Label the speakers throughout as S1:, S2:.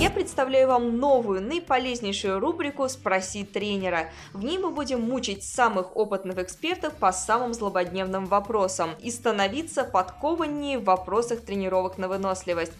S1: Я представляю вам новую, наиполезнейшую рубрику «Спроси тренера». В ней мы будем мучить самых опытных экспертов по самым злободневным вопросам и становиться подкованнее в вопросах тренировок на выносливость.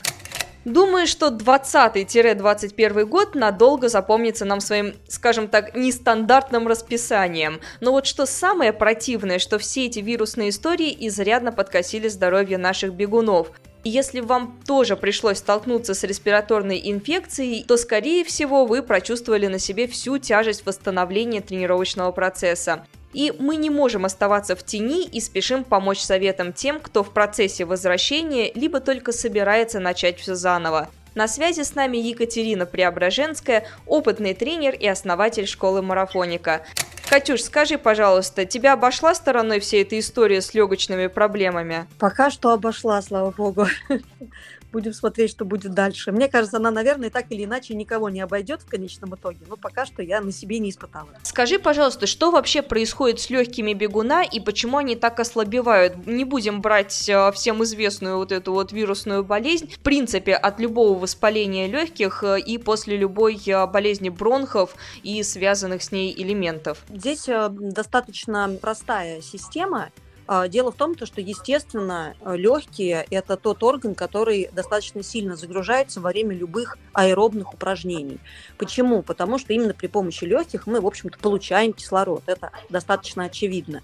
S1: Думаю, что 20-21 год надолго запомнится нам своим, скажем так, нестандартным расписанием. Но вот что самое противное, что все эти вирусные истории изрядно подкосили здоровье наших бегунов. Если вам тоже пришлось столкнуться с респираторной инфекцией, то, скорее всего, вы прочувствовали на себе всю тяжесть восстановления тренировочного процесса. И мы не можем оставаться в тени и спешим помочь советам тем, кто в процессе возвращения, либо только собирается начать все заново. На связи с нами Екатерина Преображенская, опытный тренер и основатель школы марафоника. Катюш, скажи, пожалуйста, тебя обошла стороной вся эта история с легочными проблемами?
S2: Пока что обошла, слава богу. Будем смотреть, что будет дальше. Мне кажется, она, наверное, так или иначе никого не обойдет в конечном итоге, но пока что я на себе не испытала.
S1: Скажи, пожалуйста, что вообще происходит с легкими бегуна и почему они так ослабевают? Не будем брать э, всем известную вот эту вот вирусную болезнь. В принципе, от любого воспаления легких э, и после любой э, болезни бронхов и связанных с ней элементов.
S2: Здесь достаточно простая система. А, дело в том, что, естественно, легкие – это тот орган, который достаточно сильно загружается во время любых аэробных упражнений. Почему? Потому что именно при помощи легких мы, в общем-то, получаем кислород. Это достаточно очевидно.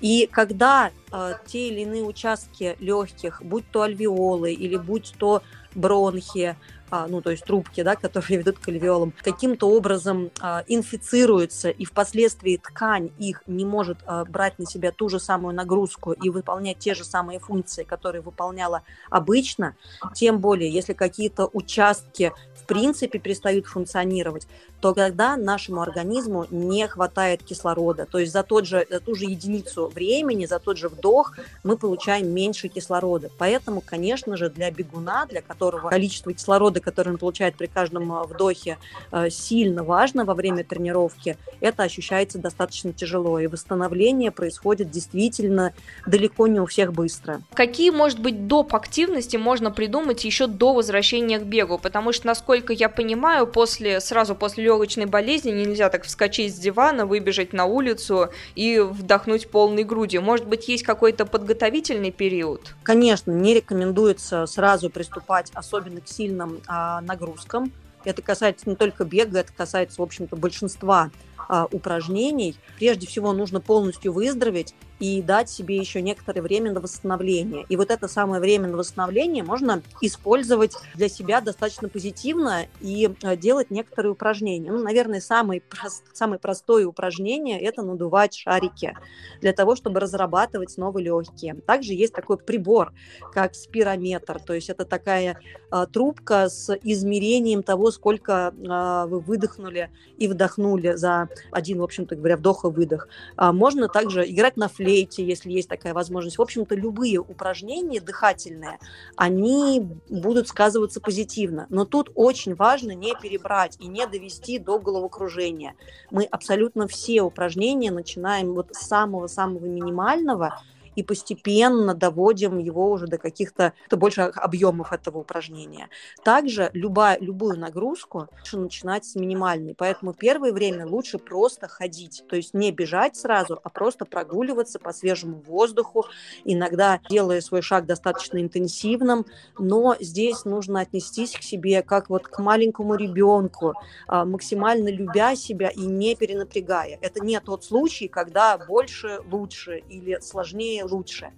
S2: И когда э, те или иные участки легких, будь то альвеолы или будь то бронхи, а, ну, то есть трубки, да, которые ведут к альвеолам, каким-то образом а, инфицируются, и впоследствии ткань их не может а, брать на себя ту же самую нагрузку и выполнять те же самые функции, которые выполняла обычно, тем более, если какие-то участки в принципе перестают функционировать, то тогда нашему организму не хватает кислорода. То есть за, тот же, за ту же единицу времени, за тот же вдох мы получаем меньше кислорода. Поэтому, конечно же, для бегуна, для которого количество кислорода, которое он получает при каждом э, вдохе, э, сильно важно во время тренировки, это ощущается достаточно тяжело. И восстановление происходит действительно далеко не у всех быстро.
S1: Какие, может быть, доп. активности можно придумать еще до возвращения к бегу? Потому что, насколько я понимаю, после, сразу после легочной болезни нельзя так вскочить с дивана, выбежать на улицу и вдохнуть полной грудью. Может быть, есть какой-то подготовительный период?
S2: Конечно, не рекомендуется сразу приступать особенно к сильным а, нагрузкам. Это касается не только бега, это касается, в общем-то, большинства а, упражнений. Прежде всего нужно полностью выздороветь и дать себе еще некоторое время на восстановление. И вот это самое время на восстановление можно использовать для себя достаточно позитивно и э, делать некоторые упражнения. Ну, наверное, самое, прост, самое простое упражнение – это надувать шарики для того, чтобы разрабатывать снова легкие. Также есть такой прибор, как спирометр, то есть это такая а, трубка с измерением того, сколько а, вы выдохнули и вдохнули за один, в общем-то говоря, вдох и выдох. А, можно также играть на флейте, если есть такая возможность. В общем-то, любые упражнения дыхательные, они будут сказываться позитивно. Но тут очень важно не перебрать и не довести до головокружения. Мы абсолютно все упражнения начинаем вот с самого-самого минимального, и постепенно доводим его уже до каких-то больших объемов этого упражнения. Также любая, любую нагрузку лучше начинать с минимальной, поэтому первое время лучше просто ходить, то есть не бежать сразу, а просто прогуливаться по свежему воздуху, иногда делая свой шаг достаточно интенсивным, но здесь нужно отнестись к себе как вот к маленькому ребенку, а, максимально любя себя и не перенапрягая. Это не тот случай, когда больше лучше или сложнее лучше.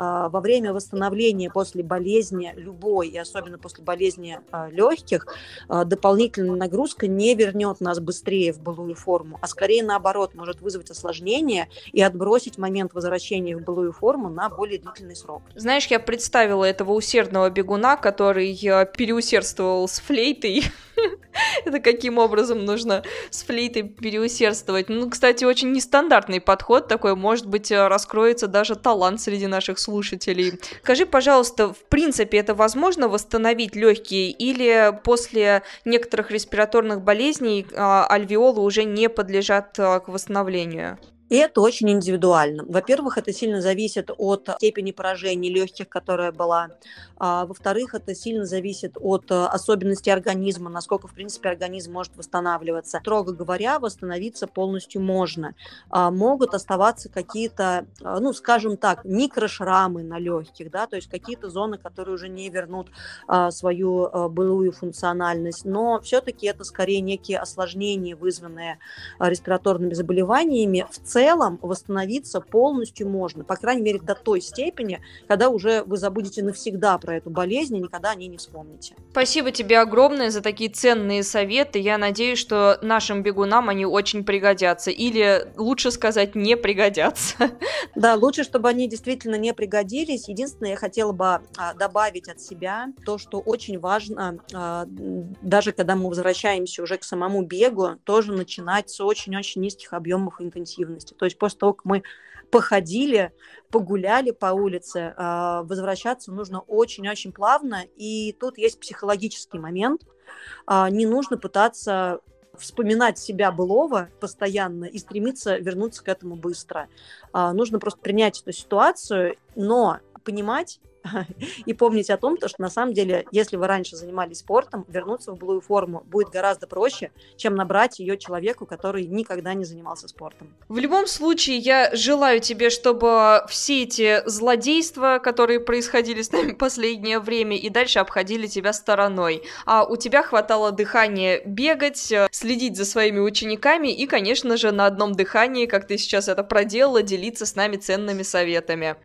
S2: А, во время восстановления после болезни любой, и особенно после болезни а, легких, а, дополнительная нагрузка не вернет нас быстрее в былую форму, а скорее наоборот может вызвать осложнение и отбросить момент возвращения в былую форму на более длительный срок.
S1: Знаешь, я представила этого усердного бегуна, который переусердствовал с флейтой Это каким образом нужно с флейтой переусердствовать. Ну, кстати, очень нестандартный подход такой. Может быть, э, раскроется даже талант среди наших слушателей. Скажи, пожалуйста, в принципе, это возможно восстановить легкие или после некоторых респираторных болезней а, альвеолы уже не подлежат э, к восстановлению?
S2: И это очень индивидуально. Во-первых, это сильно зависит от степени поражения легких, которая была. А, во-вторых, это сильно зависит от э, особенностей организма, насколько, в принципе, организм может восстанавливаться. Строго говоря, восстановиться полностью можно. А, могут оставаться какие-то, а, ну, скажем так, микрошрамы на легких, да, то есть какие-то зоны, которые уже не вернут а, свою а, былую функциональность. Но все-таки это скорее некие осложнения, вызванные респираторными заболеваниями. В целом целом восстановиться полностью можно, по крайней мере, до той степени, когда уже вы забудете навсегда про эту болезнь и никогда о ней не вспомните.
S1: Спасибо тебе огромное за такие ценные советы. Я надеюсь, что нашим бегунам они очень пригодятся. Или, лучше сказать, не пригодятся.
S2: Да, лучше, чтобы они действительно не пригодились. Единственное, я хотела бы а, добавить от себя то, что очень важно, а, даже когда мы возвращаемся уже к самому бегу, тоже начинать с очень-очень низких объемов интенсивности месте. То есть после того, как мы походили, погуляли по улице, а, возвращаться нужно очень-очень плавно. И тут есть психологический момент. А, не нужно пытаться вспоминать себя былого постоянно и стремиться вернуться к этому быстро. А, нужно просто принять эту ситуацию, но понимать, и помнить о том, что на самом деле, если вы раньше занимались спортом, вернуться в былую форму будет гораздо проще, чем набрать ее человеку, который никогда не занимался спортом.
S1: В любом случае, я желаю тебе, чтобы все эти злодейства, которые происходили с нами последнее время, и дальше обходили тебя стороной. А у тебя хватало дыхания бегать, следить за своими учениками и, конечно же, на одном дыхании, как ты сейчас это проделала, делиться с нами ценными советами.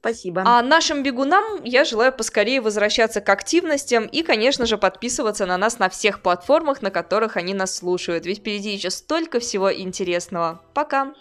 S2: Спасибо.
S1: А нашим бегунам я желаю поскорее возвращаться к активностям и, конечно же, подписываться на нас на всех платформах, на которых они нас слушают. Ведь впереди еще столько всего интересного. Пока!